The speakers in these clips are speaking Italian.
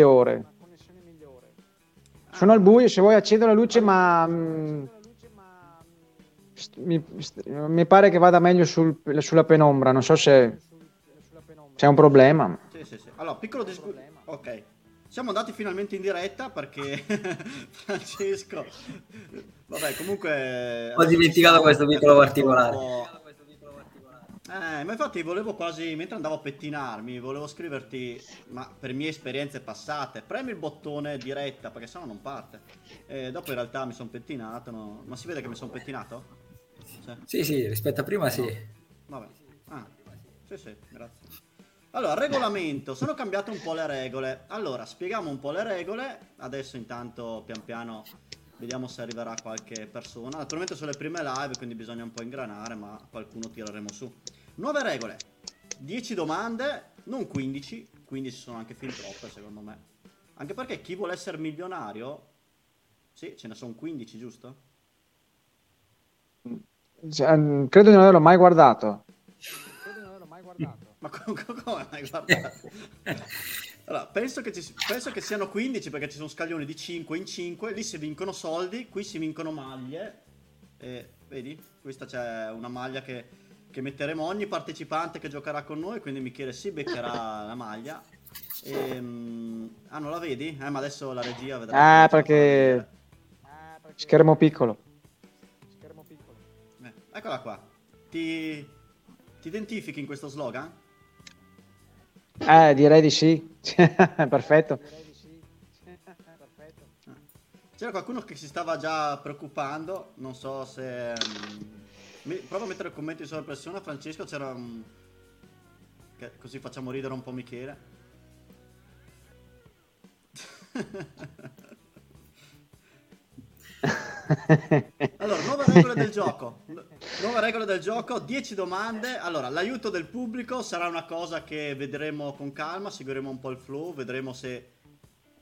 migliore. Sono al buio, se vuoi accendo la luce, ma mm, mi, mi pare che vada meglio sul- sulla penombra. Non so se c'è un problema. Sì, sì, sì. Allora, piccolo discorso. Ok. Siamo andati finalmente in diretta perché Francesco... Vabbè, comunque... Ho dimenticato questo piccolo particolare. Eh, ma infatti volevo quasi, mentre andavo a pettinarmi, volevo scriverti, ma per mie esperienze passate, premi il bottone diretta perché sennò non parte. E dopo in realtà mi sono pettinato, no? ma si vede che mi sono pettinato? Sì. Sì, sì, rispetto a prima sì. Vabbè. Ah, sì, sì, grazie. Allora, regolamento, sono cambiate un po' le regole. Allora, spieghiamo un po' le regole. Adesso intanto pian piano vediamo se arriverà qualche persona. Naturalmente sono le prime live, quindi bisogna un po' ingranare, ma qualcuno tireremo su. Nuove regole. 10 domande, non 15. 15 sono anche fin troppe, secondo me. Anche perché chi vuole essere milionario... Sì, ce ne sono 15, giusto? Cioè, mm, credo di non averlo mai guardato. Ma co- co- come mai guardato? Allora, penso che, ci- penso che siano 15 perché ci sono scaglioni di 5 in 5. Lì si vincono soldi, qui si vincono maglie. E vedi, questa c'è una maglia che, che metteremo ogni partecipante che giocherà con noi. Quindi Michele si beccherà la maglia. Ehm, ah, non la vedi? Eh, ma adesso la regia vedrà. Ah, perché schermo piccolo. Eh, eccola qua. Ti, ti identifichi in questo slogan? Eh, direi di sì. Perfetto. C'era qualcuno che si stava già preoccupando, non so se... mm, mi- Provo a mettere commenti sulla pressione, Francesco c'era un... che- così facciamo ridere un po' Michele. Allora, nuove regole del gioco. Nu- Nuove regole del gioco, 10 domande. Allora, l'aiuto del pubblico sarà una cosa che vedremo con calma, seguiremo un po' il flow, vedremo se,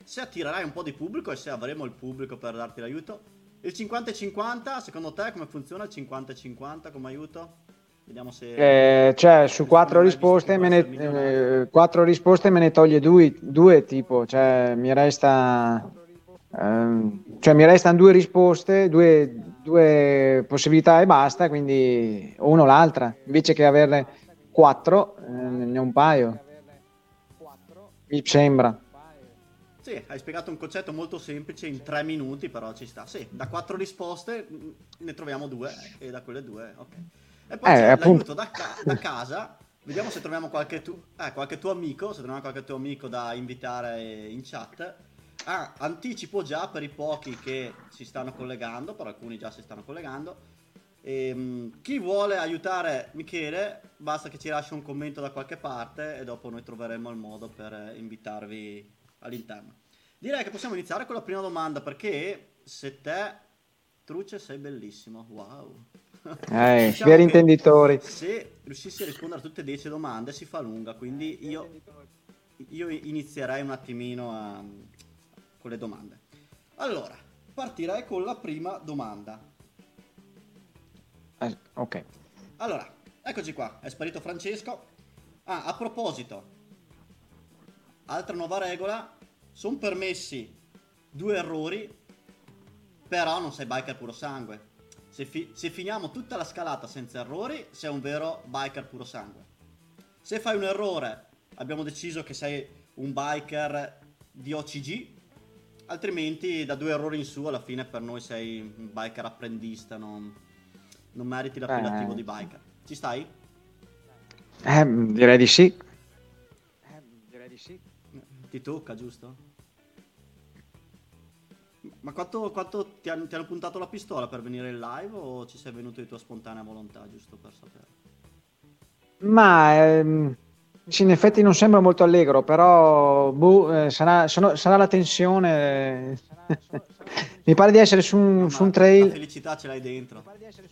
se attirerai un po' di pubblico e se avremo il pubblico per darti l'aiuto. Il 50 e 50, secondo te come funziona il 50 e 50 come aiuto? Vediamo se... Eh, cioè, su quattro risposte, me ne, eh, quattro risposte me ne toglie due, due tipo, cioè mi resta, ehm, cioè mi restano due risposte, due, due possibilità e basta, quindi uno o l'altra, invece che averne quattro, eh, ne ho un paio, mi sembra. Sì, hai spiegato un concetto molto semplice in tre minuti, però ci sta. Sì, da quattro risposte mh, ne troviamo due e da quelle due, ok. E poi Eh, c'è appunto. l'aiuto da, ca- da casa. Vediamo se troviamo qualche, tu- eh, qualche tuo amico, se troviamo qualche tuo amico da invitare in chat. Ah, anticipo già per i pochi che si stanno collegando, per alcuni già si stanno collegando. Ehm, chi vuole aiutare Michele, basta che ci lasci un commento da qualche parte e dopo noi troveremo il modo per eh, invitarvi all'interno. Direi che possiamo iniziare con la prima domanda perché se te, Truce, sei bellissimo. Wow. Eh, Diciamo veri intenditori. Se riuscissi a rispondere a tutte e 10 domande si fa lunga, quindi io, io inizierei un attimino a- con le domande. Allora, partirei con la prima domanda. Eh, ok. Allora, eccoci qua, è sparito Francesco. Ah, a proposito, altra nuova regola, sono permessi due errori, però non sei biker puro sangue. Se, fi- se finiamo tutta la scalata senza errori, sei un vero biker puro sangue. Se fai un errore, abbiamo deciso che sei un biker di OCG, altrimenti da due errori in su alla fine per noi sei un biker apprendista, non, non meriti l'appellativo Eh. di biker. Ci stai? Eh, direi di sì. Ti tocca, giusto? Ma quanto, quanto ti, hanno, ti hanno puntato la pistola per venire in live o ci sei venuto di tua spontanea volontà, giusto per sapere? Ma ehm, sì, in effetti non sembra molto allegro, però boh, eh, sarà, sono- sarà la tensione. Mi pare di essere su un, No, su un trail. La felicità ce l'hai dentro.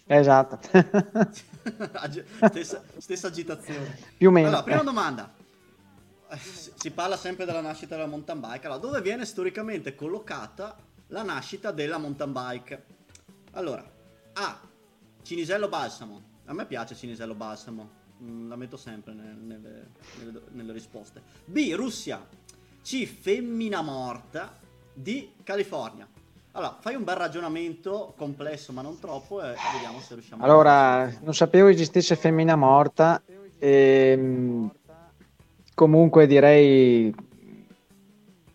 Esatto, stessa, stessa agitazione. più o meno. Allora, prima domanda. Si si parla sempre della nascita della mountain bike. Allora, dove viene storicamente collocata la nascita della mountain bike? Allora, A. Cinisello Balsamo. A me piace Cinisello Balsamo. Mm, La metto sempre ne- nelle, nelle- nelle risposte. B. Russia. C femmina morta, D California. Allora, fai un bel ragionamento complesso ma non troppo e vediamo se riusciamo Allora, a... non sapevo esistesse femmina morta. E, comunque direi...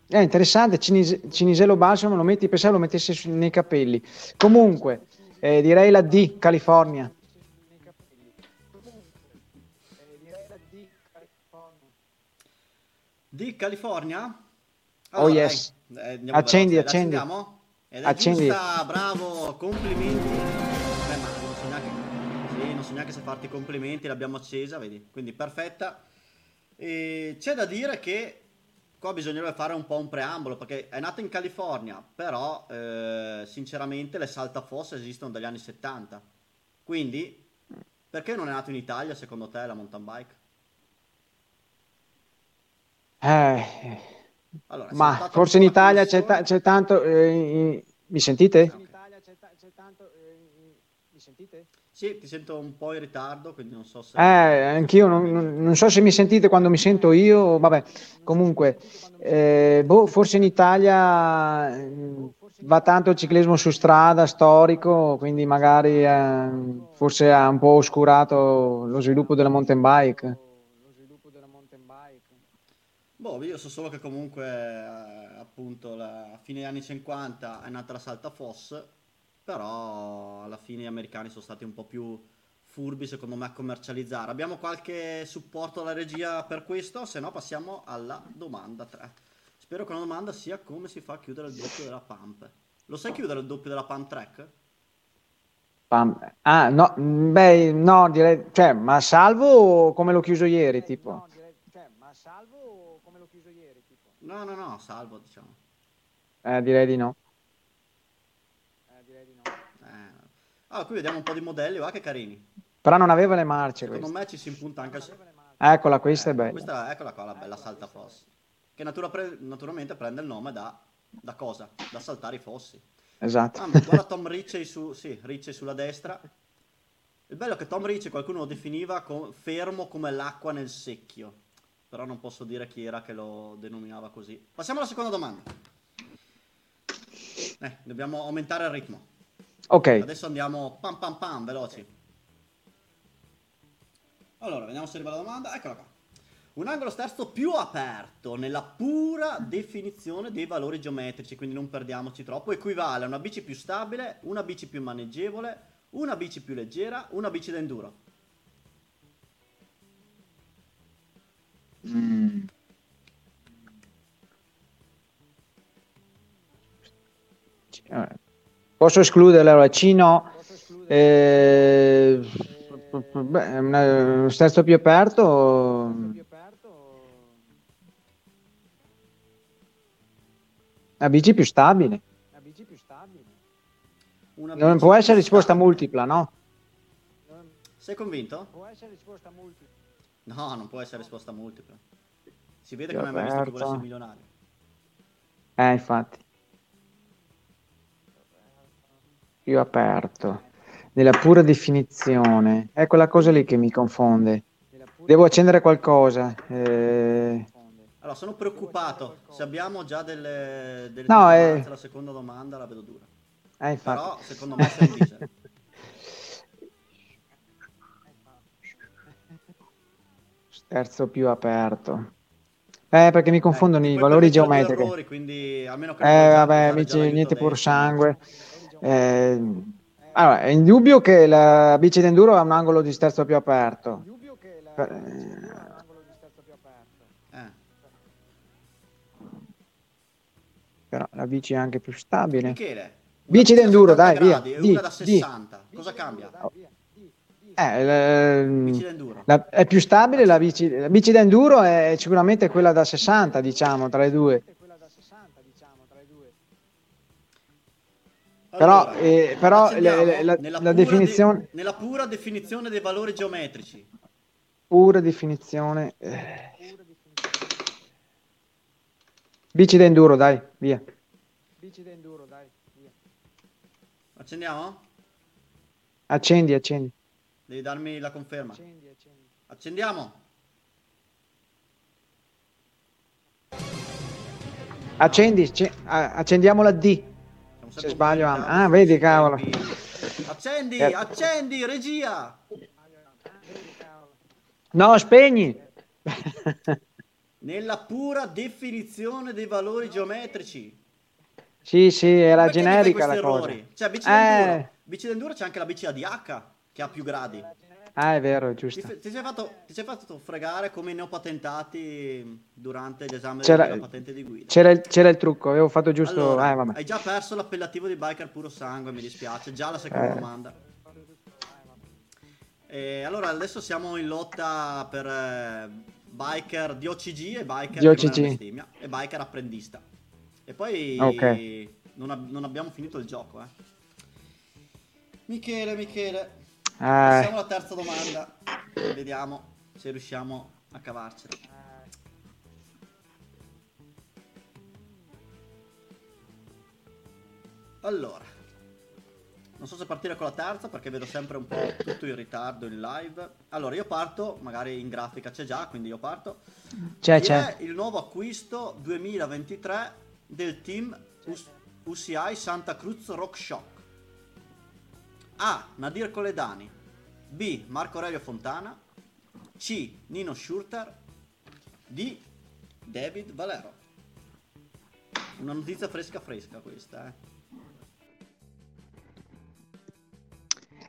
È interessante, Cinise- Cinisello Balsamo lo metti, pensavo lo mettesse su- nei capelli. Comunque, eh, direi la D, California. D California? Oh, yes. dai, eh, andiamo Accendi, veloci. accendi. Ed è Accendi. giusta, bravo, complimenti. Beh, ma non so neanche, sì, non so neanche se farti complimenti, l'abbiamo accesa, vedi? Quindi perfetta. E c'è da dire che qua bisognerebbe fare un po' un preambolo, perché è nata in California, però eh, sinceramente le saltafosse esistono dagli anni 70. Quindi, perché non è nato in Italia secondo te la mountain bike? Eh, Allora, ma stato forse un in po' la Italia c'è, ta- c'è tanto... eh, in- mi sentite? Sì, ti sento un po' in ritardo, quindi non so se... Eh, anch'io non, non- so se mi sentite quando mi sento io, vabbè, comunque, eh, boh, forse in Italia mm, va tanto il ciclismo su strada, storico, quindi magari eh, forse ha un po' oscurato lo sviluppo della mountain bike. Boh, io so solo che comunque, eh, appunto, la- a fine anni 50 è nata la Saltafoss, però alla fine gli americani sono stati un po' più furbi, secondo me, a commercializzare. Abbiamo qualche supporto alla regia per questo, se no passiamo alla domanda 3. Spero che la domanda sia come si fa a chiudere il doppio della pump. Lo sai chiudere il doppio della pump track? Pam- Ah, no, mm, beh, no, direi, cioè, ma salvo come l'ho chiuso ieri, tipo. No, no, no, salvo, diciamo. Eh, direi di no. Allora, qui vediamo un po' di modelli, va che carini. Però non aveva le marce Secondo questo. me ci si impunta anche... al- Eccola, questa è Eh, bella. Questa, eccola qua, la bella saltafoss. Che natura pre- naturalmente prende il nome da, da cosa? Da saltare i fossi. Esatto. Ah, guarda Tom Ritchie, su, sì, sulla destra. Il bello è che Tom Ritchie qualcuno lo definiva co- fermo come l'acqua nel secchio. Però non posso dire chi era che lo denominava così. Passiamo alla seconda domanda. Eh, dobbiamo aumentare il ritmo. Ok, Adesso andiamo pam pam pam, veloci. Allora, vediamo se arriva la domanda. Eccola qua. Un angolo sterzo più aperto nella pura definizione dei valori geometrici, quindi non perdiamoci troppo, equivale a una bici più stabile, una bici più maneggevole, una bici più leggera, una bici da enduro. Mm. Eh, Posso escludere allora C no. Eh, beh, uno sterzo più aperto. La bici più stabile. Una Non può essere risposta multipla, no? Sei convinto? No, non può essere risposta multipla. Si vede che non hai mai visto vuole essere milionario. Eh, infatti. Più aperto. Nella pura definizione. È quella cosa lì che mi confonde. Devo accendere qualcosa. Eh, Allora, sono preoccupato. Se abbiamo già delle, delle No, titubanze, eh. la seconda domanda la vedo dura. eh. Però, secondo me, sei un. Terzo più aperto. Eh, perché mi confondono Eh, i valori geometrici. errori, quindi almeno Eh, vabbè, amici, niente pur sangue. Eh, allora, è indubbio che la bici d'enduro ha un angolo di sterzo più aperto. Per- Eh. però la bici è anche più stabile. Michele, Bici d'enduro, 70 dai, via, gradi e di, una da di. 60. Cosa cambia? Eh, la- Bici d'enduro. la- è più stabile la bici, la bici d'enduro è sicuramente quella da 60, diciamo, tra le due. Però, Allora, eh, però accendiamo le- la- nella la pura definizione- de- nella pura definizione dei valori geometrici. Pura definizione. eh. Bici d'enduro, dai, via. Accendiamo? Accendi, accendi. Devi darmi la conferma. Accendiamo. Accendi, ce- a- accendiamo la D. Se sbaglio, ah, ritardo vedi, cavolo. Accendi, Eh. accendi, regia! No, spegni. Nella pura definizione dei valori geometrici. sì, sì, era Perché generica la cosa. errori? Cioè, bici d'enduro. Eh, Bici d'enduro c'è anche la bici ADH che ha più gradi. Ah, è vero, è Ti, giusto. f- ti sei fatto, ti sei fatto fregare come i neopatentati durante l'esame C'era- della patente di guida. C'era il, c'era il trucco, avevo fatto giusto. Allora, eh, hai già perso l'appellativo di biker puro sangue, mi dispiace. Già la seconda Eh. domanda. E allora adesso siamo in lotta per eh, biker di OCG e biker Di bestemmia, e biker apprendista. E poi Ok. non, ab- non abbiamo finito il gioco, eh. Michele, Michele, Eh, passiamo alla terza domanda. Vediamo se riusciamo a cavarcela. Allora, non so se partire con la terza perché vedo sempre un po' tutto in ritardo in live. Allora, io parto, magari in grafica c'è già, quindi io parto. c'è, Chi c'è. è il nuovo acquisto 2023 del team US- UCI Santa Cruz Rock Shock? A. Nadir Coledani B. Marco Aurelio Fontana C. Nino Schurter D. David Valero Una notizia fresca fresca questa, eh.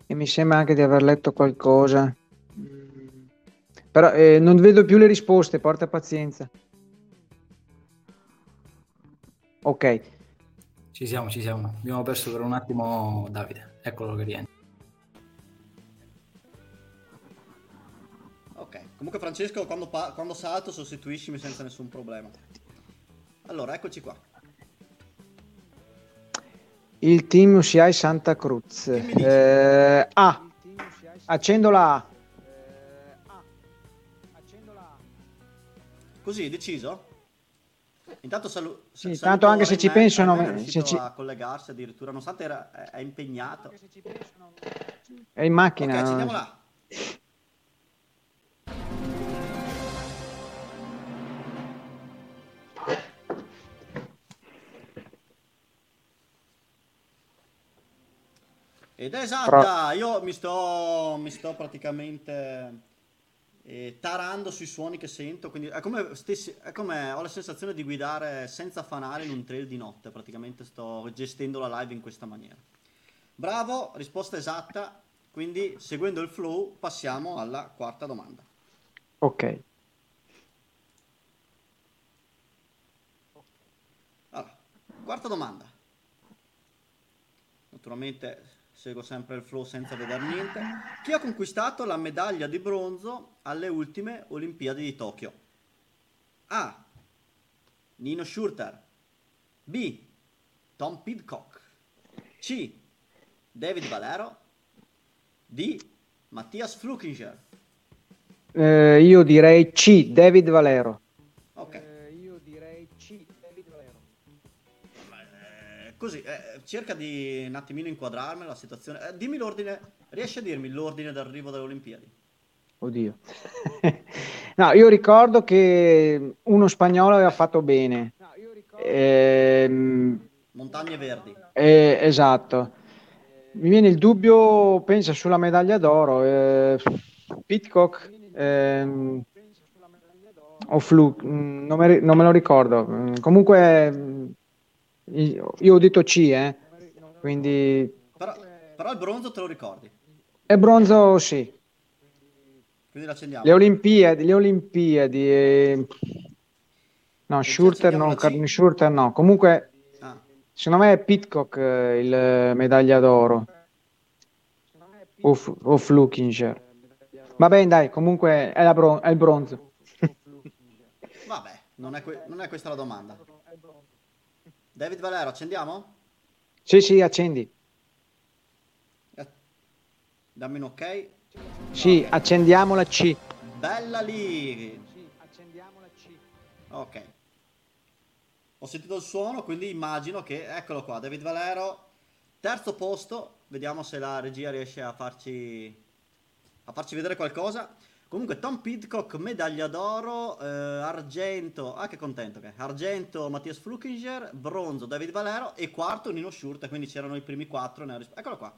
E mi sembra anche di aver letto qualcosa. Però eh, non vedo più le risposte, porta pazienza. Ok, Ci siamo, ci siamo. Abbiamo perso per un attimo Davide. Eccolo che rientra. Ok, comunque Francesco quando, pa- quando salto sostituiscimi senza nessun problema. Allora, eccoci qua. il team UCI Santa Cruz. Eh, A. Accendo la A. Così, deciso? Intanto salu- Sì, saluto tanto anche se ci Rayman, penso, Rayman no, è riuscito se ci- a collegarsi addirittura, nonostante era, è, è impegnato. È in Ok, macchina. accendiamo là. Ed è esatta, io mi sto, mi sto praticamente eh, tarando sui suoni che sento, quindi è come, stessi- è come ho la sensazione di guidare senza fanale in un trail di notte, praticamente sto gestendo la live in questa maniera. Bravo, risposta esatta, quindi seguendo il flow passiamo alla quarta domanda. Ok. Allora, quarta domanda. Naturalmente seguo sempre il flow senza vedere niente. Chi ha conquistato la medaglia di bronzo alle ultime Olimpiadi di Tokyo? A. Nino Schurter. B. Tom Pidcock. C. David Valero. D. Mattias Flukinger. Eh, io direi C. David Valero. Così, eh, cerca di un attimino inquadrarmi la situazione. Eh, dimmi l'ordine, riesci a dirmi l'ordine d'arrivo delle Olimpiadi? Oddio. no, io ricordo che uno spagnolo aveva fatto bene. Ehm, Montagne Verdi. eh, esatto. Mi viene il dubbio, pensa sulla medaglia d'oro. Eh, Pitcock ehm, o Fluke, mm, non, me, non me lo ricordo. Mm, Comunque, mm, io ho detto C, eh. Quindi Però, però il bronzo te lo ricordi. è bronzo, sì. Quindi l'accendiamo. Le Olimpiadi, le Olimpiadi. eh, No, E Schurter no, Schurter no. Comunque, Ah, secondo me è Pitcock eh, il eh, medaglia d'oro. O, F- o Flukinger. Va bene, dai, comunque è, la bron- è il bronzo. vabbè, non è, que- non è questa la domanda. David Valero, accendiamo? Sì, sì, accendi. Eh, Dammi un ok. Sì, accendiamo la C. Bella lì. accendiamo la C. Ok. Ho sentito il suono, quindi immagino che, eccolo qua, David Valero, terzo posto, vediamo se la regia riesce a farci, a farci vedere qualcosa. Comunque Tom Pidcock, medaglia d'oro, eh, argento, ah che contento che è, argento Mattias Flukinger, bronzo David Valero e quarto Nino Schurter, quindi c'erano i primi quattro, ne risp- eccolo qua.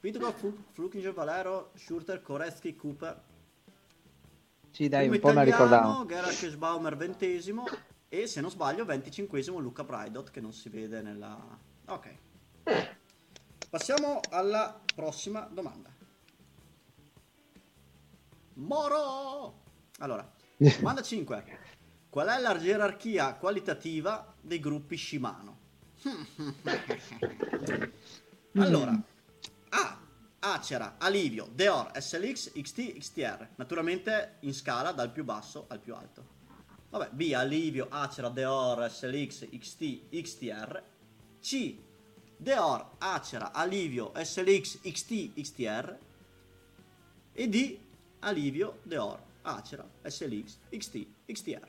Pidcock, Fl- Flukinger, Valero, Schurter, Koretsky, Cooper. Sì, dai, Primo un po' italiano, ricordavo. Gerard Kirschbaumer ventesimo e se non sbaglio venticinquesimo Luca Braidot che non si vede nella... Ok. Passiamo alla prossima domanda. Moro! Allora, domanda 5. Qual è la gerarchia qualitativa dei gruppi Shimano? allora, A. Acera, Alivio, Deor, SLX, XT, XTR. Naturalmente in scala dal più basso al più alto. Vabbè, B. Alivio, Acera, Deor, SLX, XT, XTR. C. Deor, Acera, Alivio, SLX, XT, XTR. E D. Alivio, Deor, Acera, SLX, XT, XTR.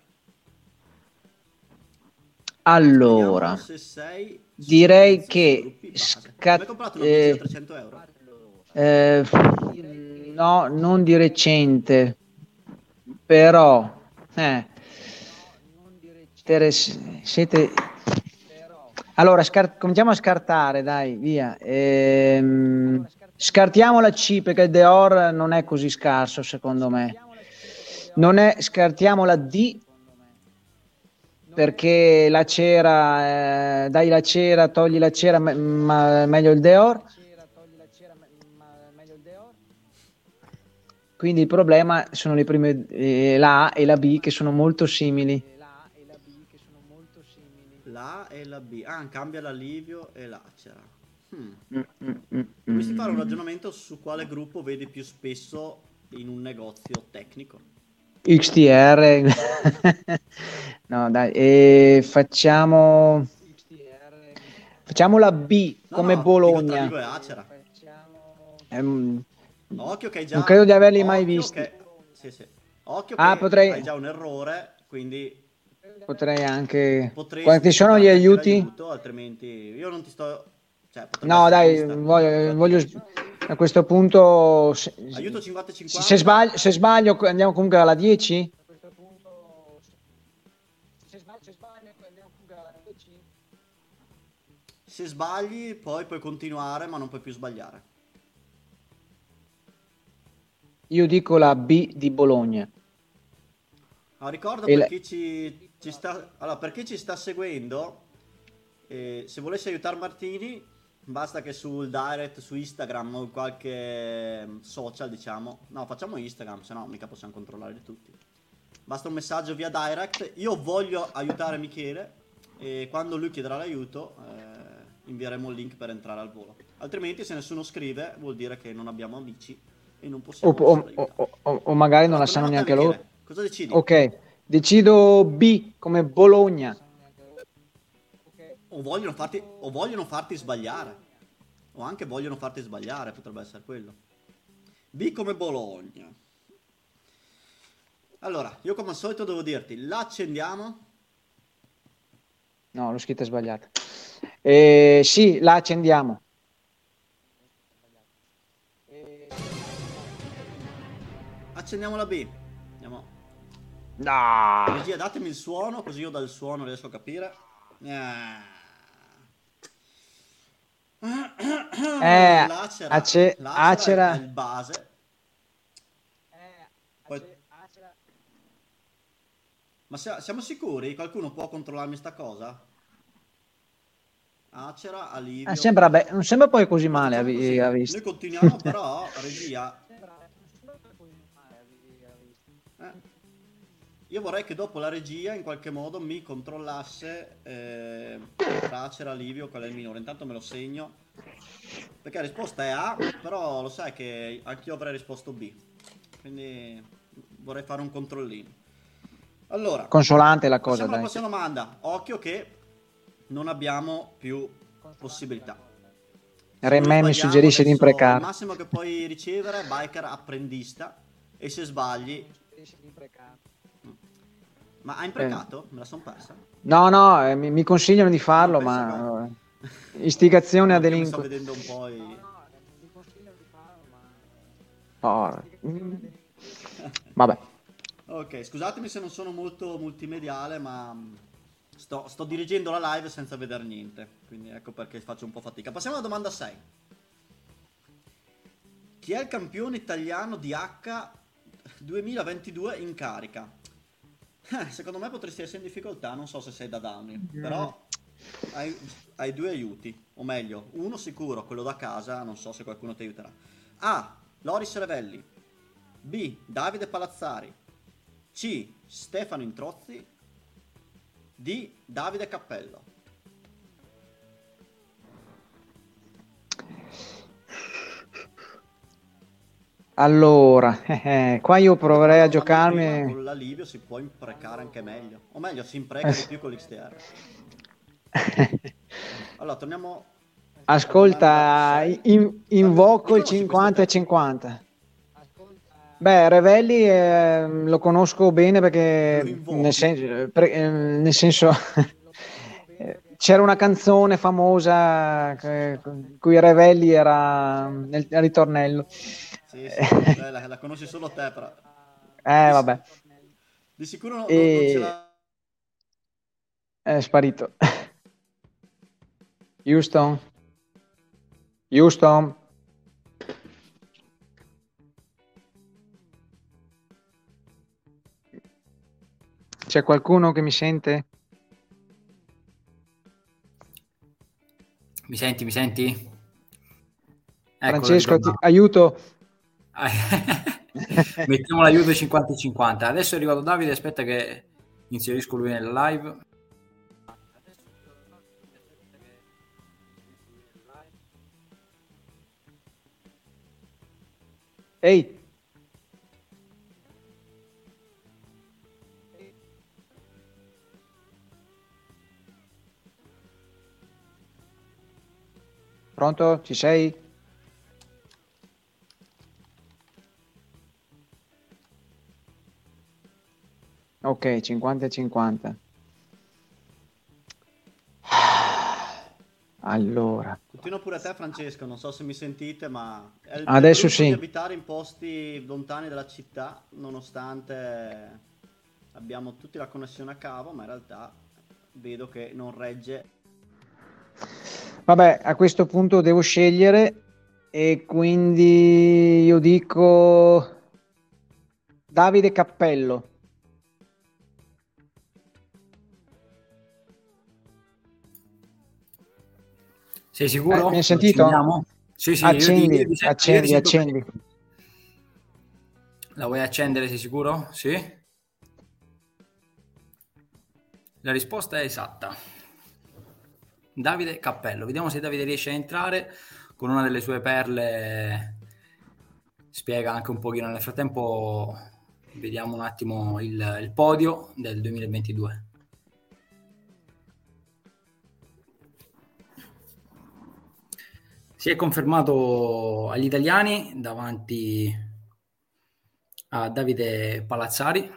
Allora, se sei direi che scat- comprato una eh, bici da 300 euro? eh, no, non di recente, però, eh, interes- siete... Allora, scar- cominciamo a scartare, dai, via. Ehm, scartiamo la C perché il Deor non è così scarso, secondo me. Non è, scartiamo la D perché la cera, eh, dai la cera, togli la cera, me- ma meglio il Deor. Quindi il problema sono le prime, eh, la A e la B che sono molto simili. La A e la B. Ah, cambia l'Alivio e l'Acera. Hmm. Mm, mm, mm, Dovresti fare un mm. ragionamento su quale gruppo vedi più spesso in un negozio tecnico. XTR. no, dai, e facciamo facciamo la B No, come no, dico tra Bologna. E Acera. Ehm, Occhio che hai già... Non credo di averli mai visti. che- Sì, sì. Occhio Ah, che potrei- hai già un errore, quindi potrei anche potresti... quanti sono gli aiuti? altrimenti io non ti sto... Cioè, No, dai, voglio, voglio- a questo punto se, Aiuto 50-50. se sbaglio, se sbaglio andiamo comunque alla 10? Se sbagli, poi puoi continuare, ma non puoi più sbagliare. Io dico la B di Bologna. Ah, ricordo E per la- chi ci, ci sta, allora, per chi ci sta seguendo, eh, se volesse aiutare Martini, basta che sul direct, su Instagram o qualche social, diciamo, no, facciamo Instagram, se no mica possiamo controllare tutti. Basta un messaggio via direct, io voglio aiutare Michele e quando lui chiederà l'aiuto eh, invieremo il link per entrare al volo. Altrimenti se nessuno scrive vuol dire che non abbiamo amici e non possiamo o- o- o- o magari non la Allora, sanno torniamo a te, neanche loro. Cosa decidi? Ok, decido B come Bologna. O vogliono, farti, o vogliono farti sbagliare. O anche vogliono farti sbagliare, potrebbe essere quello. B come Bologna. Allora, io come al solito devo dirti, la accendiamo. No, l'ho scritta sbagliata. Eh, sì, la accendiamo. Accendiamo la B. Andiamo. No. Regia, datemi il suono, così io dal suono riesco a capire. Ah. Eh, L'acera, ace- l'acera acera. è il base. Poi- Ma sia- siamo sicuri? Qualcuno può controllarmi sta cosa? Acera, alivio. Ah, sembra be- non sembra poi così male a, Facciamo vi- così. a vista. Noi continuiamo però, regia. Io vorrei che dopo la regia in qualche modo mi controllasse eh, tra acera, alivio, qual è il minore. Intanto me lo segno. Perché la risposta è A, però lo sai che anch'io avrei risposto B. Quindi vorrei fare un controllino. Allora, Consolante la cosa, dai. prossima domanda. Occhio che non abbiamo più possibilità. Remè mi suggerisce di adesso Il imprecare. massimo che puoi ricevere è biker apprendista e se sbagli... Ma hai imprecato? Me la son persa? No, no, eh, mi, mi consigliano di farlo, No, ma penso eh, istigazione a mi sto delinquere. vedendo un po' i... Oh. Vabbè. Ok, scusatemi se non sono molto multimediale, ma mm, sto, sto dirigendo la live senza vedere niente, quindi ecco perché faccio un po' fatica. Passiamo alla domanda 6. Chi è il campione italiano di H 2022 in carica? Eh, secondo me potresti essere in difficoltà, non so se sei da Downing, Mm. però hai, hai due aiuti, o meglio, uno sicuro, quello da casa, non so se qualcuno ti aiuterà. A. Loris Revelli. B. Davide Palazzari. C. Stefano Introzzi. D. Davide Cappello. Allora, eh, qua io proverei a giocarmi... Con la Livio si può imprecare anche meglio. O meglio, si impreca di più con l'XTR. Allora, torniamo... Ascolta, in- invoco il 50 e 50. Beh, Revelli eh, lo conosco bene perché invochi. nel, sen- pre- eh, nel senso eh, c'era una canzone famosa che- cui Revelli era nel ritornello. Sì, sì, beh, la, la conosci solo te, però. Eh, vabbè, Di sicuro non, E- non ce l'ha... è sparito. Houston. Houston. C'è qualcuno che mi sente? Mi senti, mi senti? Ecco, Francesco, ti- aiuto. Mettiamo l'aiuto 50-50. Adesso è arrivato Davide, aspetta che inserisco lui nella live. Ehi, pronto? Ci sei? Ok, 50 e 50. Allora, Continuo pure a te, Francesco. Non so se mi sentite, ma è il Adesso sì. di abitare in posti lontani dalla città, nonostante abbiamo tutti la connessione a cavo, ma in realtà vedo che non regge. Vabbè, a questo punto devo scegliere e quindi io dico Davide Cappello. Sei sicuro? Eh, mi hai sentito? Sì, sì, accendi, io ti io ti accendi, sento accendi. La vuoi accendere, sei sicuro? Sì. La risposta è esatta. Davide Cappello. Vediamo se Davide riesce a entrare con una delle sue perle. Spiega anche un pochino. Nel frattempo vediamo un attimo il, il podio del 2022. Si è confermato agli italiani davanti a Davide Palazzari.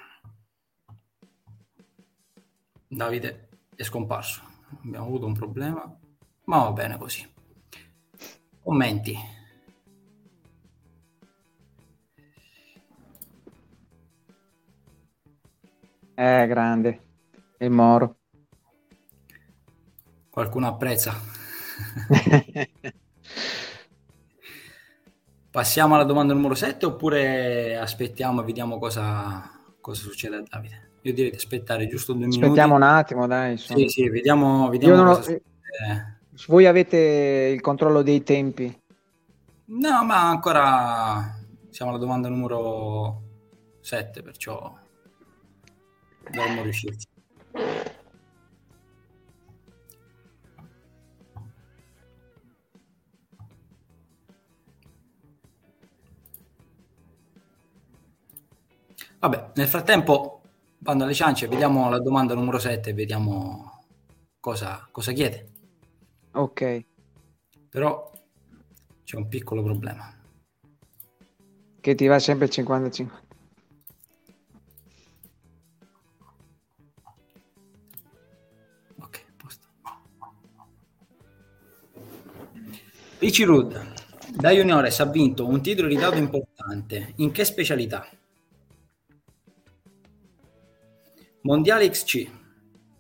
Davide è scomparso. Abbiamo avuto un problema, ma va bene così. Commenti. Eh, grande. Il Moro. Qualcuno apprezza. Passiamo alla domanda numero 7 oppure aspettiamo e vediamo cosa, cosa succede a Davide? Io direi di aspettare giusto due minuti. Aspettiamo un attimo, dai. insomma. Sì, sì, vediamo, vediamo ho-. Voi avete il controllo dei tempi. No, ma ancora siamo alla domanda numero 7, perciò dovremmo riuscirci. Vabbè, nel frattempo vado alle ciance, vediamo la domanda numero 7 e vediamo cosa, cosa chiede. Ok. Però c'è un piccolo problema. Che ti va sempre il 55. Ok, posto. Ricci Rud, da Juniores ha vinto un titolo di dato importante. In che specialità? Mondiale XC,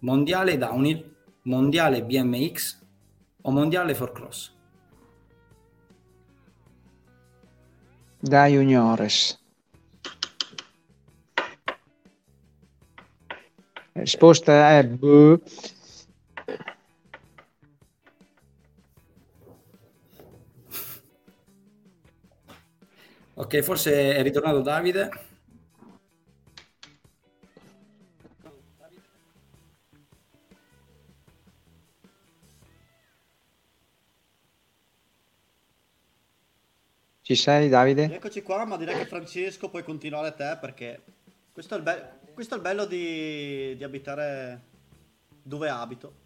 Mondiale Downhill, Mondiale BMX o Mondiale for Cross? Da juniores. Risposta è boh. Ok, forse è ritornato Davide. Ci sei Davide? Eccoci qua, ma direi che Francesco puoi continuare te perché questo è il, be- questo è il bello di, di abitare dove abito.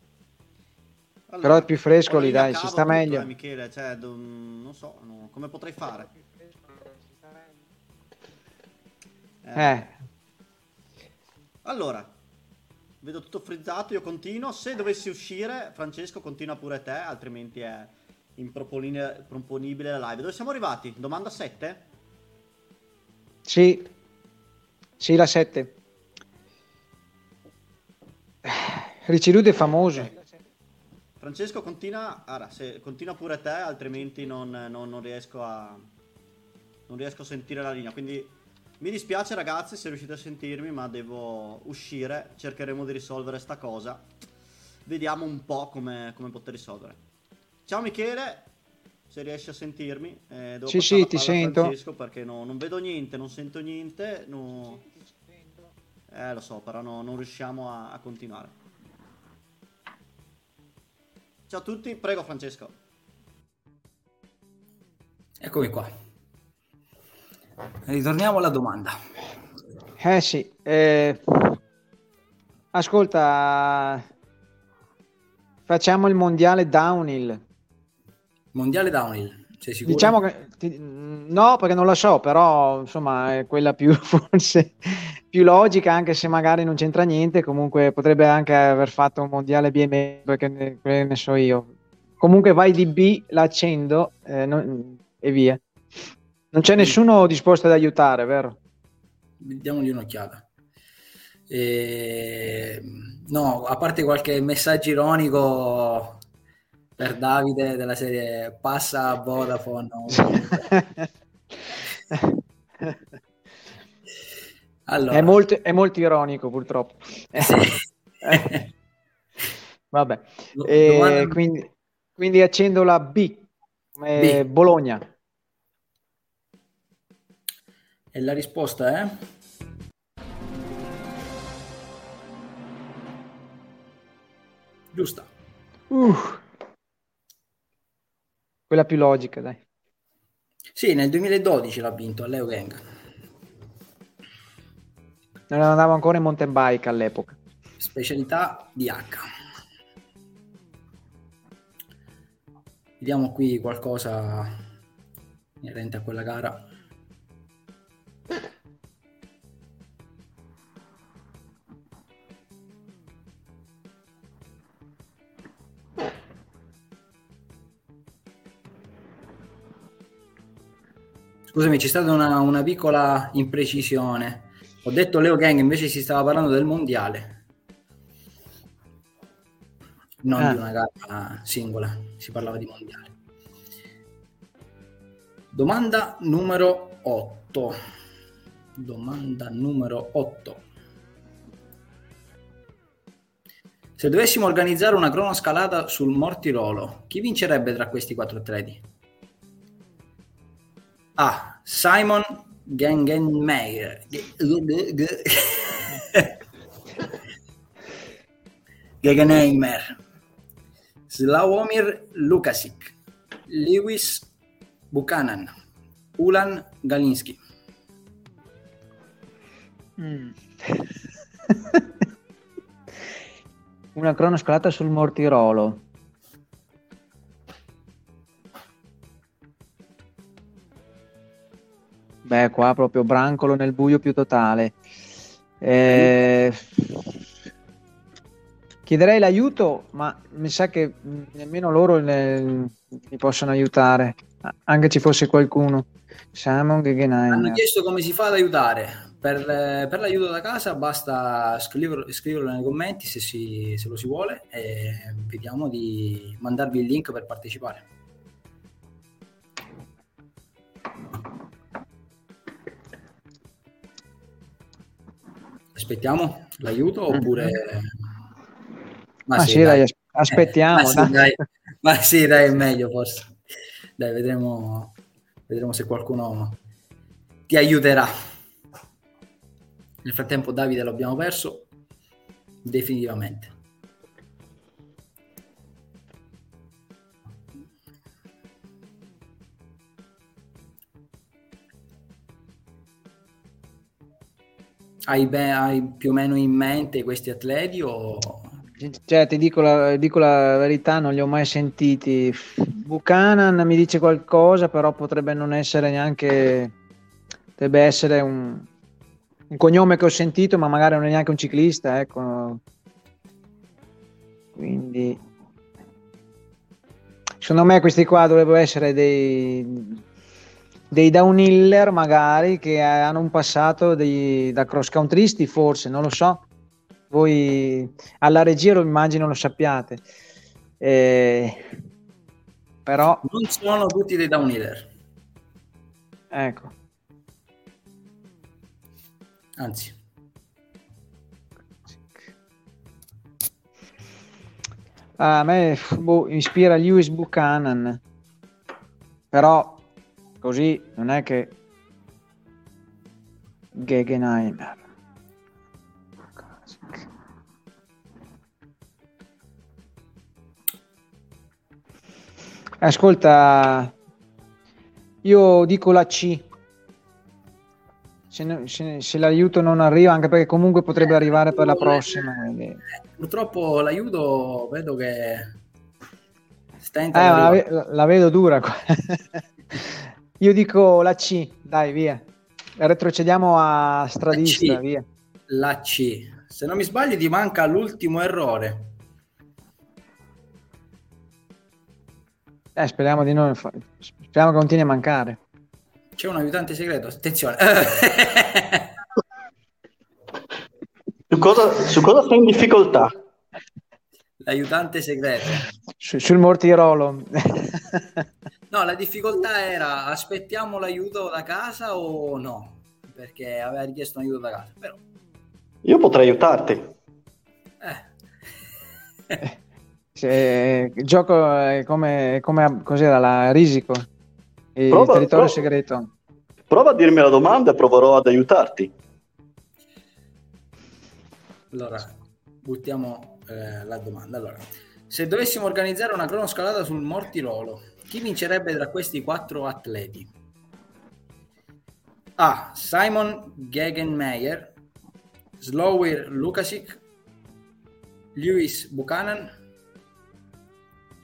Allora, Però è più fresco lì, dai, cavo sta tutto, meglio. eh, Michele, cioè, non so, no, come potrei fare? Eh, Allora, vedo tutto frizzato, io continuo. Se dovessi uscire, Francesco, continua pure te, altrimenti è improponibile proponibile la live. Dove siamo arrivati? Domanda 7? sì. Sì, la 7. Ricevuto è famoso. Francesco, continua, allora, se, continua pure te, altrimenti non, non- non riesco a non riesco a sentire la linea. Quindi mi dispiace ragazzi se riuscite a sentirmi, ma devo uscire. Cercheremo di risolvere sta cosa. Vediamo un po' come, come poter risolvere. Ciao Michele, se riesci a sentirmi. Eh, devo Sì, sì, ti sento. Francesco perché no- non vedo niente, non sento niente. no- Eh, lo so, però no- non riusciamo a- a continuare. Ciao a tutti, prego Francesco. Eccomi qua. Ritorniamo alla domanda. Eh sì. eh, Ascolta, facciamo il mondiale downhill. Mondiale downhill, sei sicuro? Diciamo che ti- no, perché non lo so, però insomma è quella più forse più logica, anche se magari non c'entra niente. Comunque potrebbe anche aver fatto un mondiale BM, perché ne, che ne so io. Comunque vai di B, l'accendo eh, non- e via. Non c'è nessuno disposto ad aiutare, vero? Diamogli un'occhiata. E... No, a parte qualche messaggio ironico per Davide della serie passa a Vodafone. Allora, È molto, è molto ironico, purtroppo. sì. Vabbè, Do- Eh, domanda- quindi, quindi accendo la B, B. Bologna. E la risposta è? Giusta. Uh. Quella più logica, dai. Sì, nel 2012 l'ha vinto a Leo Gang. Non andavo ancora in mountain bike all'epoca. Specialità DH. Vediamo qui qualcosa inerente a quella gara. Scusami, c'è stata una, una piccola imprecisione. Ho detto Leo Gang, invece si stava parlando del mondiale, non Ah. di una gara singola, si parlava di mondiale. Domanda numero 8. Domanda numero 8. Se dovessimo organizzare una cronoscalata sul Mortirolo, chi vincerebbe tra questi quattro atleti? A. Simon Gengenmeier. Gegenheimer. Slawomir Lukasik. Lewis Buchanan. Ulan Galinski. Mm. Una cronoscalata sul Mortirolo. Beh, qua proprio brancolo nel buio più totale. Eh, Chiederei l'aiuto, ma mi sa che nemmeno loro ne- mi possono aiutare, anche ci fosse qualcuno. Simon Hanno chiesto come si fa ad aiutare, per, per, l'aiuto da casa basta scriverlo, scriverlo nei commenti se, si, se, lo si vuole e vediamo di mandarvi il link per partecipare. Aspettiamo l'aiuto oppure... Mm-hmm. Ma, ma sì, dai, dai aspettiamo. ma, sì, dai. ma sì, dai, è meglio forse. Dai, vedremo, vedremo se qualcuno ti aiuterà. Nel frattempo Davide l'abbiamo perso definitivamente. Hai, be- hai, più o meno in mente questi atleti o... Cioè, ti dico la, dico la, verità, non li ho mai sentiti. Buchanan mi dice qualcosa, però potrebbe non essere neanche... Potrebbe essere un, un cognome che ho sentito, ma magari non è neanche un ciclista, ecco. Quindi secondo me questi qua dovrebbero essere dei, dei downhiller magari che hanno un passato dei, da cross countrysti forse, non lo so. Voi alla regia lo immagino lo sappiate. Eh, però non sono tutti dei downhiller. Ecco anzi. A me boh, ispira Lewis Buchanan, però così non è che Gegenheimer. Ascolta, io dico la C se, ne, se, se, l'aiuto non arriva, anche perché comunque potrebbe arrivare per la prossima. Quindi... Purtroppo l'aiuto vedo che sta eh, la, la, vedo dura. Io dico la C, dai, via. Retrocediamo a stradista, la C, via. La C. Se non mi sbaglio ti manca l'ultimo errore. Eh, speriamo di non... Speriamo che continui a mancare. C'è un aiutante segreto, attenzione. su, cosa, su cosa sei in difficoltà? L'aiutante segreto. Su, sul mortirolo. no, la difficoltà era aspettiamo l'aiuto da casa o no? Perché aveva richiesto un aiuto da casa. Però... Io potrei aiutarti. Eh. Se, il gioco è come, come cos'era la risico? Il prova, territorio prova, segreto. Prova a dirmi la domanda e proverò ad aiutarti. Allora, buttiamo eh, la domanda. Allora, se dovessimo organizzare una cronoscalata sul Mortirolo, chi vincerebbe tra questi quattro atleti? A. Simon Gegenmeyer, Slowir Lukasic, Lewis Buchanan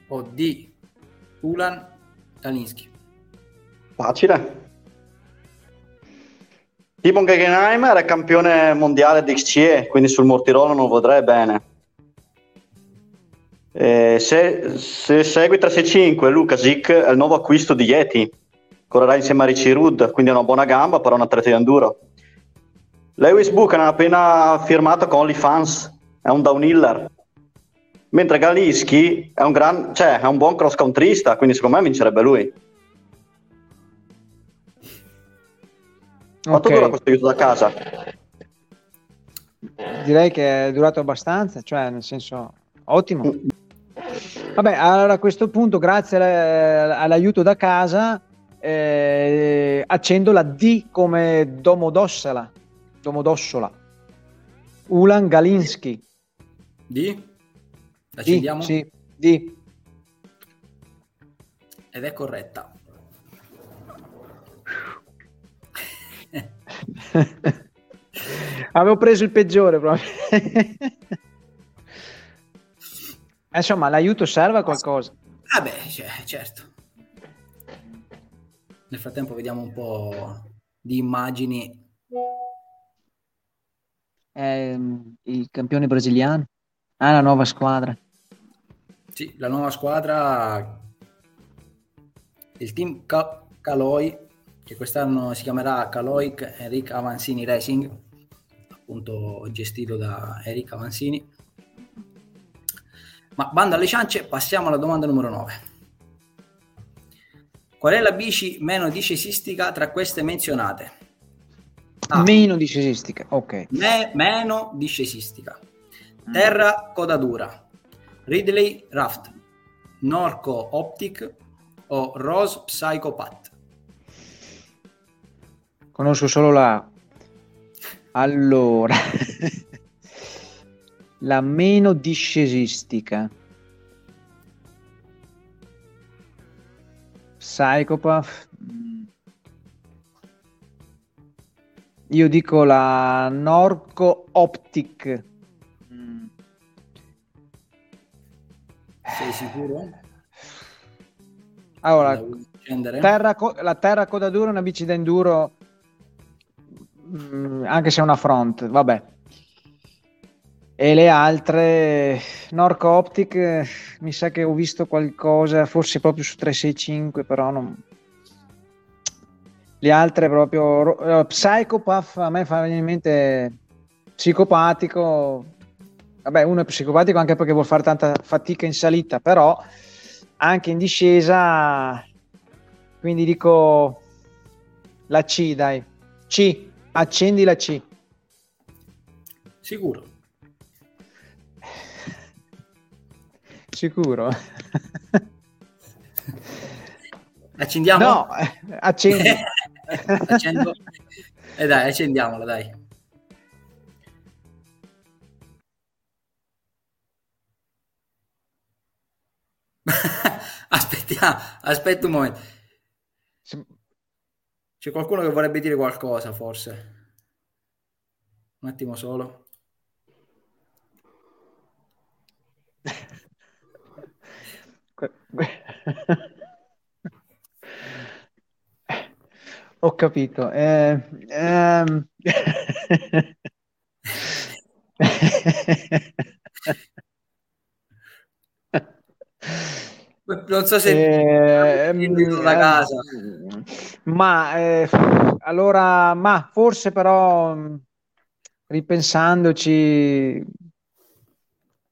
o D. Ulan Kalinski. Facile. Timon Gegenheimer è campione mondiale di XCE, quindi sul Mortirolo non vedrei bene. Eh, se, se segui 365, Luca Zic è il nuovo acquisto di Yeti. Correrà insieme a Richie Rudd, quindi è una buona gamba, però un atleta di enduro. Lewis Buchanan ha appena firmato con OnlyFans, è un downhiller. Mentre Galiski è un, gran, cioè, è un buon cross countryista, quindi secondo me vincerebbe lui. Quanto okay. dura questo aiuto da casa? Direi che è durato abbastanza, cioè nel senso ottimo. Vabbè, allora a questo punto, grazie all'aiuto da casa, eh, accendo la D come Domodossola. Domodossola. Ulan Galinski. D? Accendiamo? D, sì, D. Ed è corretta. Avevo preso il peggiore proprio. Insomma, l'aiuto serve a qualcosa. Vabbè, ah cioè, certo. Nel frattempo vediamo un po' di immagini. Eh, il campione brasiliano. Ah, la nuova squadra. Sì, la nuova squadra. Il team Caloi che quest'anno si chiamerà Caloic Enric Avanzini Racing, appunto gestito da Eric Avanzini. Ma banda alle ciance, passiamo alla domanda numero 9. Qual è la bici meno discesistica tra queste menzionate? Ah, meno discesistica, ok. Me- meno discesistica. Terra coda dura. Ridley Raft. Norco Optic o Rose Psychopath. Conosco solo la... Allora... la meno discesistica. Psychopath. Mm. Io dico la Norco Optic. Mm. Sei sicuro? Allora, terra, la Terra Coda Dura è una bici da enduro, mm, anche se è una front, vabbè e le altre Norco Optic mi sa che ho visto qualcosa forse proprio su 365 però non le altre proprio uh, Psychopath a me fa venire in mente psicopatico. Vabbè uno è psicopatico anche perché vuol fare tanta fatica in salita però anche in discesa quindi dico la C dai. C accendi la C. Sicuro Sicuro? Accendiamo? No, accendi. Accendo. E eh dai, accendiamola, dai. Aspettiamo, aspetta un momento. C'è qualcuno che vorrebbe dire qualcosa, forse. Un attimo solo. Ho capito. Eh, ehm... non so se eh, da casa. Ma eh, allora, ma forse però ripensandoci,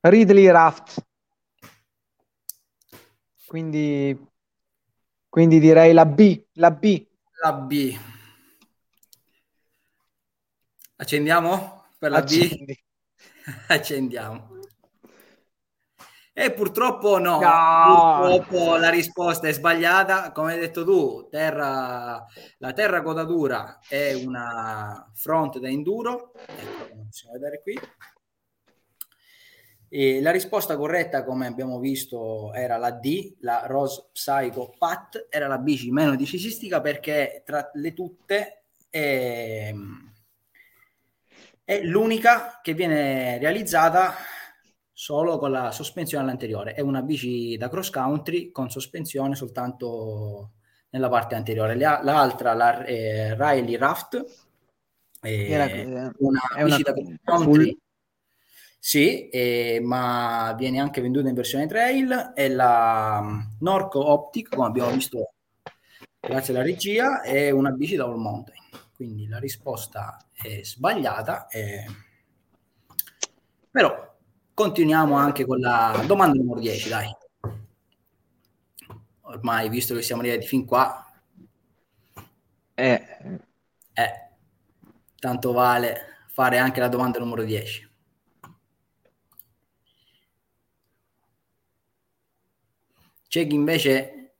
Ridley Raft quindi, quindi direi la B, la B. La B. Accendiamo per la Accendi. B? Accendiamo. E purtroppo no, no, purtroppo la risposta è sbagliata. Come hai detto tu, terra, la terra codatura è una front da enduro. Ecco, possiamo vedere qui. E la risposta corretta, come abbiamo visto, era la D, la Rose Psycho Pat, era la bici meno decisistica perché tra le tutte è, è l'unica che viene realizzata solo con la sospensione all'anteriore. È una bici da cross country con sospensione soltanto nella parte anteriore. L'altra, la eh, Riley Raft, è una, è bici da cross country. Full sì, eh, ma viene anche venduta in versione trail. È la mm, Norco Optic, come abbiamo visto grazie alla regia, è una bici da all mountain. Quindi la risposta è sbagliata. Eh... Però continuiamo anche con la domanda numero 10, dai. Ormai, visto che siamo arrivati fin qua, eh. eh, tanto vale fare anche la domanda numero 10. C'è chi invece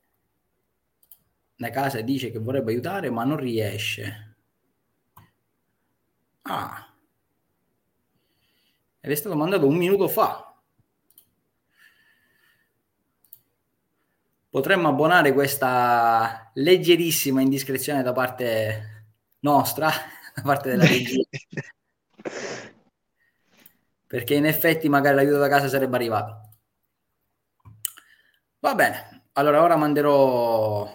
da casa dice che vorrebbe aiutare ma non riesce. Ah. Ed è stato mandato un minuto fa. Potremmo abbonare questa leggerissima indiscrezione da parte nostra, da parte della regia. Perché in effetti magari l'aiuto da casa sarebbe arrivato. Va bene, allora ora manderò,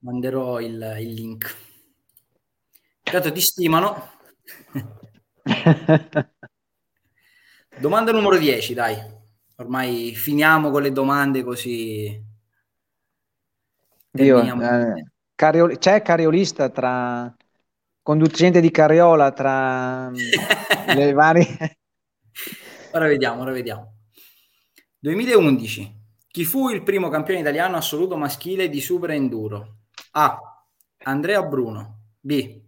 manderò il, il link. Intanto ti stimano. Domanda numero 10, dai. Ormai finiamo con le domande così Dio, eh, carioli- c'è cariolista tra conducente di carriola tra le varie... ora vediamo, ora vediamo. 2011. Chi fu il primo campione italiano assoluto maschile di Super Enduro? A. Andrea Bruno. B.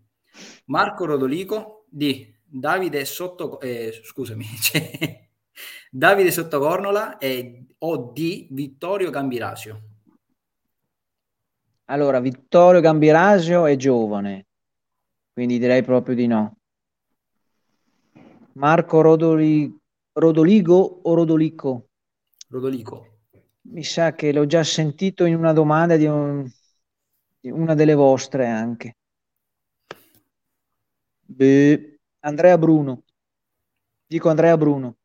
Marco Rodolico. D. Davide Sotto... Eh, scusami. Davide Sottocornola e o D. Vittorio Gambirasio. Allora, Vittorio Gambirasio è giovane, quindi direi proprio di no. Marco Rodoli... Rodoligo o Rodolico? Rodolico. Mi sa che l'ho già sentito in una domanda di, un... di una delle vostre anche. Beh, Andrea Bruno. Dico Andrea Bruno.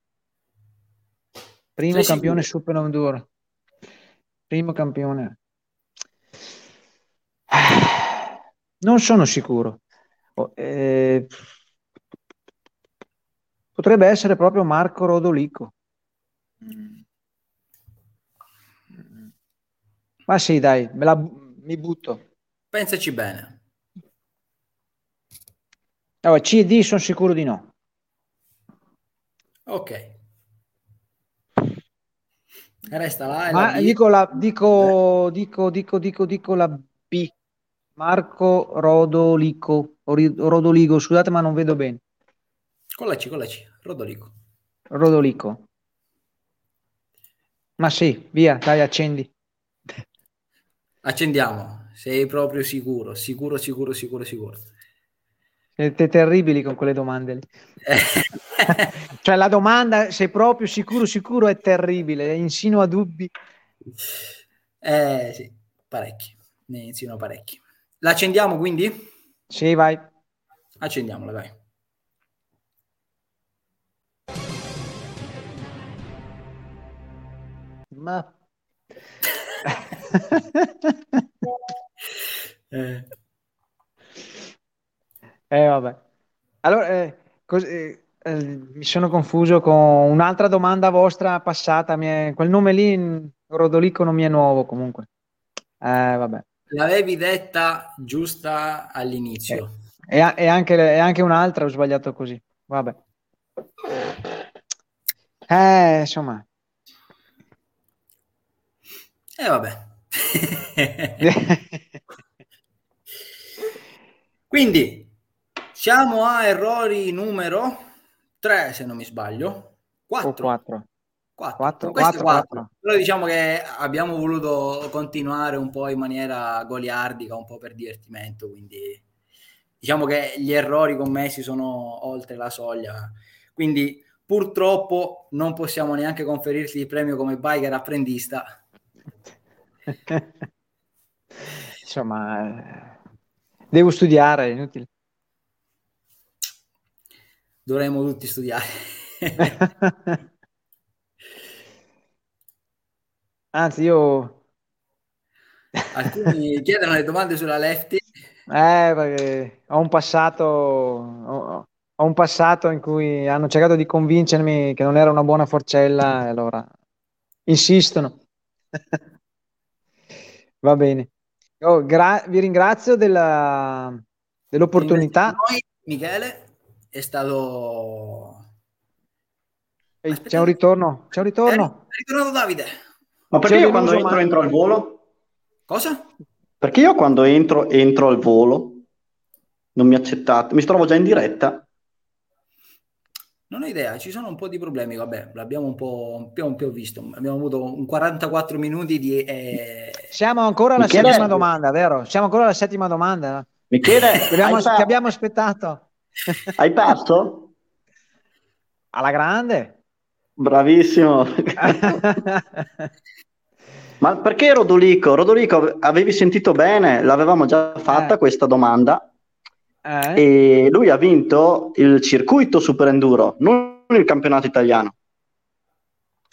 Primo Sei campione sicuro? Super Enduro. Primo campione. Non sono sicuro. Oh, eh, potrebbe essere proprio Marco Rodolico. Ma sì, dai, me la, mi butto. Pensaci bene. Allora, C e D sono sicuro di no. Ok. Resta la Ma dico, la, dico, dico, dico, dico, dico la B. Marco Rodolico, Rodoligo, scusate ma non vedo bene. Con la C, con la C, Rodolico. Rodolico. Ma sì, via, dai, accendi. Accendiamo, sei proprio sicuro, sicuro, sicuro, sicuro, sicuro. Siete terribili con quelle domande. cioè la domanda, sei proprio sicuro, sicuro, è terribile, insinua dubbi. Eh sì, parecchi, ne insinua parecchi. La accendiamo quindi? Sì, vai. Accendiamola, dai. Ma... eh. eh, vabbè. Allora, eh, cos- eh, eh, mi sono confuso con un'altra domanda vostra passata. È... Quel nome lì, Rodolico, non mi è nuovo comunque. Eh, vabbè. L'avevi detta giusta all'inizio. E, e, anche, e anche un'altra ho sbagliato così. Vabbè. Eh, insomma. E eh, vabbè. Quindi siamo a errori numero 3, se non mi sbaglio. 4. 4. 4. 4, 4, 4. Però diciamo che abbiamo voluto continuare un po' in maniera goliardica, un po' per divertimento, quindi diciamo che gli errori commessi sono oltre la soglia. Quindi purtroppo non possiamo neanche conferirti il premio come biker apprendista. Insomma, devo studiare, è inutile. Dovremmo tutti studiare. Anzi, io... Alcuni chiedono le domande sulla lefty. Eh, perché ho un passato... Ho, ho un passato in cui hanno cercato di convincermi che non era una buona forcella e allora insistono. Va bene. Oh, gra- vi ringrazio della, dell'opportunità. Noi, Michele, è stato... Ehi, c'è un ritorno, c'è un ritorno. È ritornato Davide. Ma perché io quando entro, entro al volo? Cosa? Perché io quando entro, entro al volo? Non mi accettate. Mi trovo già in diretta. Non ho idea, ci sono un po' di problemi, vabbè, l'abbiamo un po', un po' visto, abbiamo avuto un 44 minuti di... Eh... Siamo ancora alla Michele... settima domanda, vero? Siamo ancora alla settima domanda. Michele, che abbiamo, che abbiamo aspettato. Hai perso? Alla grande. Bravissimo. Ma perché Rodolico? Rodolico, avevi sentito bene? L'avevamo già fatta eh. questa domanda. Eh. E lui ha vinto il circuito Super Enduro, non il campionato italiano.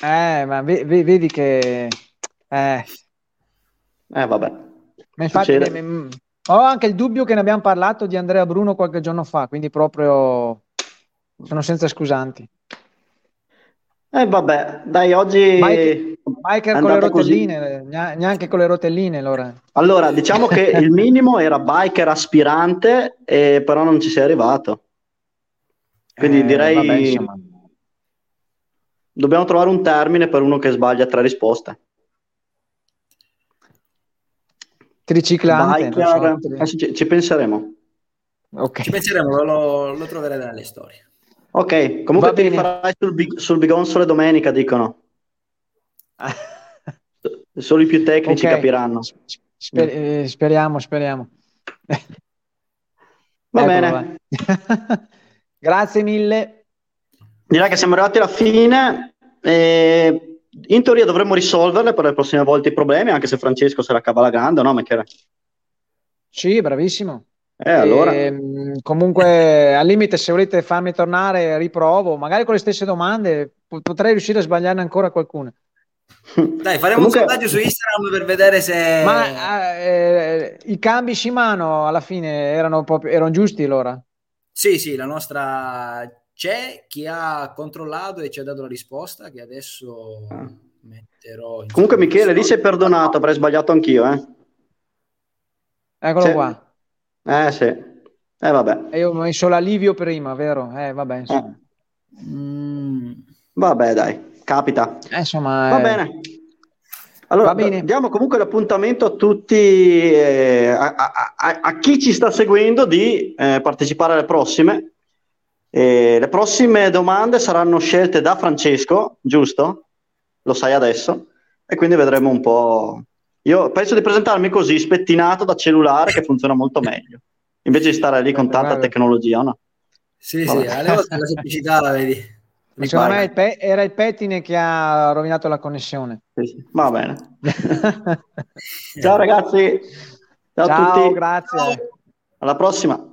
Eh, ma vedi che... Eh, eh vabbè. Ma infatti mi, ho anche il dubbio che ne abbiamo parlato di Andrea Bruno qualche giorno fa, quindi proprio sono senza scusanti. Eh vabbè, dai, oggi... Mike, biker con le rotelline, così. neanche con le rotelline allora. Allora, diciamo che il minimo era biker aspirante, eh, però non ci sei arrivato. Quindi eh, direi... Vabbè, Dobbiamo trovare un termine per uno che sbaglia tre risposte. Triciclante. Biker, so, ci, ci, penseremo. Okay. Ci penseremo, lo, lo troverai nelle storie. Ok, comunque Va ti rifarai sul, sul bigonsole domenica, dicono. Solo i più tecnici okay. capiranno. Sper- eh, speriamo, speriamo. Va bene. Grazie mille. Direi che siamo arrivati alla fine. E in teoria dovremmo risolverle per le prossime volte i problemi, anche se Francesco se la cava la grande, no, Michele? Sì, bravissimo. Eh, allora. E, ehm, comunque, al limite, se volete farmi tornare, riprovo, magari con le stesse domande, potrei riuscire a sbagliarne ancora qualcuna. Dai, faremo Comunque... un sondaggio su Instagram per vedere se. Ma eh, i cambi Shimano alla fine erano, proprio, erano giusti allora? Sì, sì, la nostra c'è chi ha controllato e ci ha dato la risposta che adesso ah. metterò. Comunque, Michele, lì sei perdonato, avrei sbagliato anch'io, eh. Eccolo sì. qua. Eh sì. Eh vabbè. E io ho messo l'alivio prima, vero? Eh vabbè, insomma. Eh. Mm. Vabbè, dai, capita. Eh, insomma, Va eh... bene. Allora, diamo comunque l'appuntamento a tutti, eh, a, a, a, a, chi ci sta seguendo, di eh, partecipare alle prossime. Eh, le prossime domande saranno scelte da Francesco, giusto? Lo sai adesso. E quindi vedremo un po'. Io penso di presentarmi così, spettinato da cellulare, che funziona molto meglio, invece di stare lì con tanta tecnologia, no? Sì, Vabbè. sì, alle volte la semplicità la vedi. Secondo me pe- era il pettine che ha rovinato la connessione. Sì, sì. Va bene. Ciao ragazzi. Ciao, Ciao a tutti. Grazie. Alla prossima.